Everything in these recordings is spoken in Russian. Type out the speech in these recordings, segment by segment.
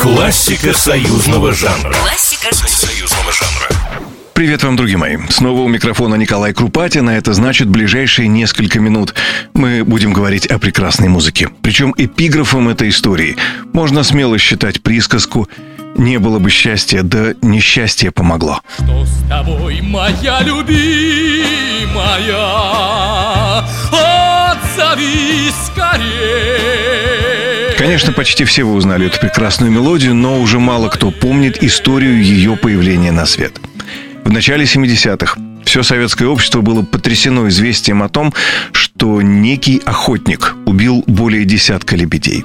Классика союзного жанра. Классика союзного жанра. Привет вам, друзья мои. Снова у микрофона Николай Крупатин, а это значит ближайшие несколько минут мы будем говорить о прекрасной музыке. Причем эпиграфом этой истории можно смело считать присказку «Не было бы счастья, да несчастье помогло». Что с тобой, моя любимая? Отзовись скорее. Конечно, почти все вы узнали эту прекрасную мелодию, но уже мало кто помнит историю ее появления на свет. В начале 70-х все советское общество было потрясено известием о том, что некий охотник убил более десятка лебедей.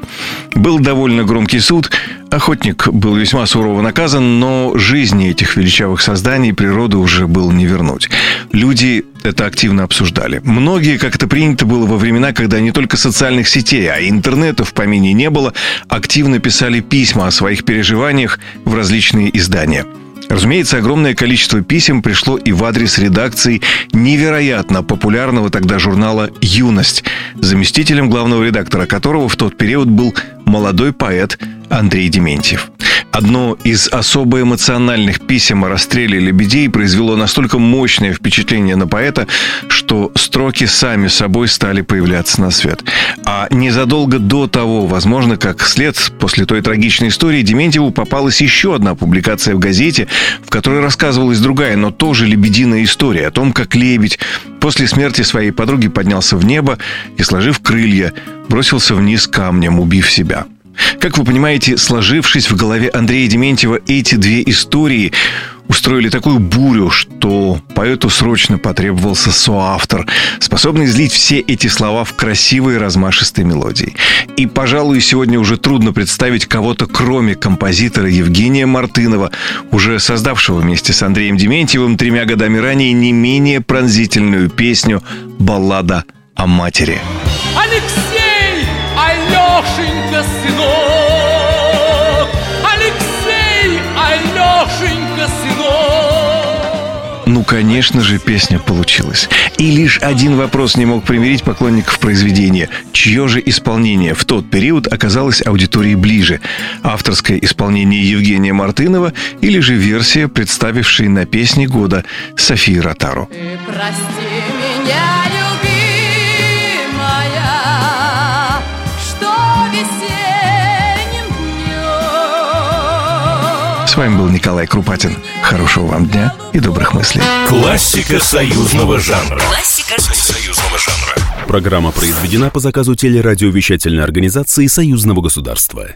Был довольно громкий суд, охотник был весьма сурово наказан, но жизни этих величавых созданий природы уже было не вернуть. Люди это активно обсуждали. Многие, как это принято было во времена, когда не только социальных сетей, а интернета в помине не было, активно писали письма о своих переживаниях в различные издания – Разумеется, огромное количество писем пришло и в адрес редакции невероятно популярного тогда журнала «Юность», заместителем главного редактора которого в тот период был молодой поэт Андрей Дементьев. Одно из особо эмоциональных писем о расстреле лебедей произвело настолько мощное впечатление на поэта, что строки сами собой стали появляться на свет. А незадолго до того, возможно, как след после той трагичной истории, Дементьеву попалась еще одна публикация в газете, в которой рассказывалась другая, но тоже лебединая история о том, как лебедь после смерти своей подруги поднялся в небо и, сложив крылья, бросился вниз камнем, убив себя. Как вы понимаете, сложившись в голове Андрея Дементьева эти две истории устроили такую бурю, что поэту срочно потребовался соавтор, способный излить все эти слова в красивые размашистые мелодии. И, пожалуй, сегодня уже трудно представить кого-то, кроме композитора Евгения Мартынова, уже создавшего вместе с Андреем Дементьевым тремя годами ранее не менее пронзительную песню «Баллада о матери». Алексей, Алешенька, сынок, Алексей, Алешенька, сынок. Ну, конечно же, песня получилась. И лишь один вопрос не мог примирить поклонников произведения. Чье же исполнение в тот период оказалось аудитории ближе? Авторское исполнение Евгения Мартынова или же версия, представившей на песне года Софии Ротару? Ты прости меня, С вами был Николай Крупатин. Хорошего вам дня и добрых мыслей. Классика союзного жанра. Классика союзного жанра. Программа произведена по заказу телерадиовещательной организации Союзного государства.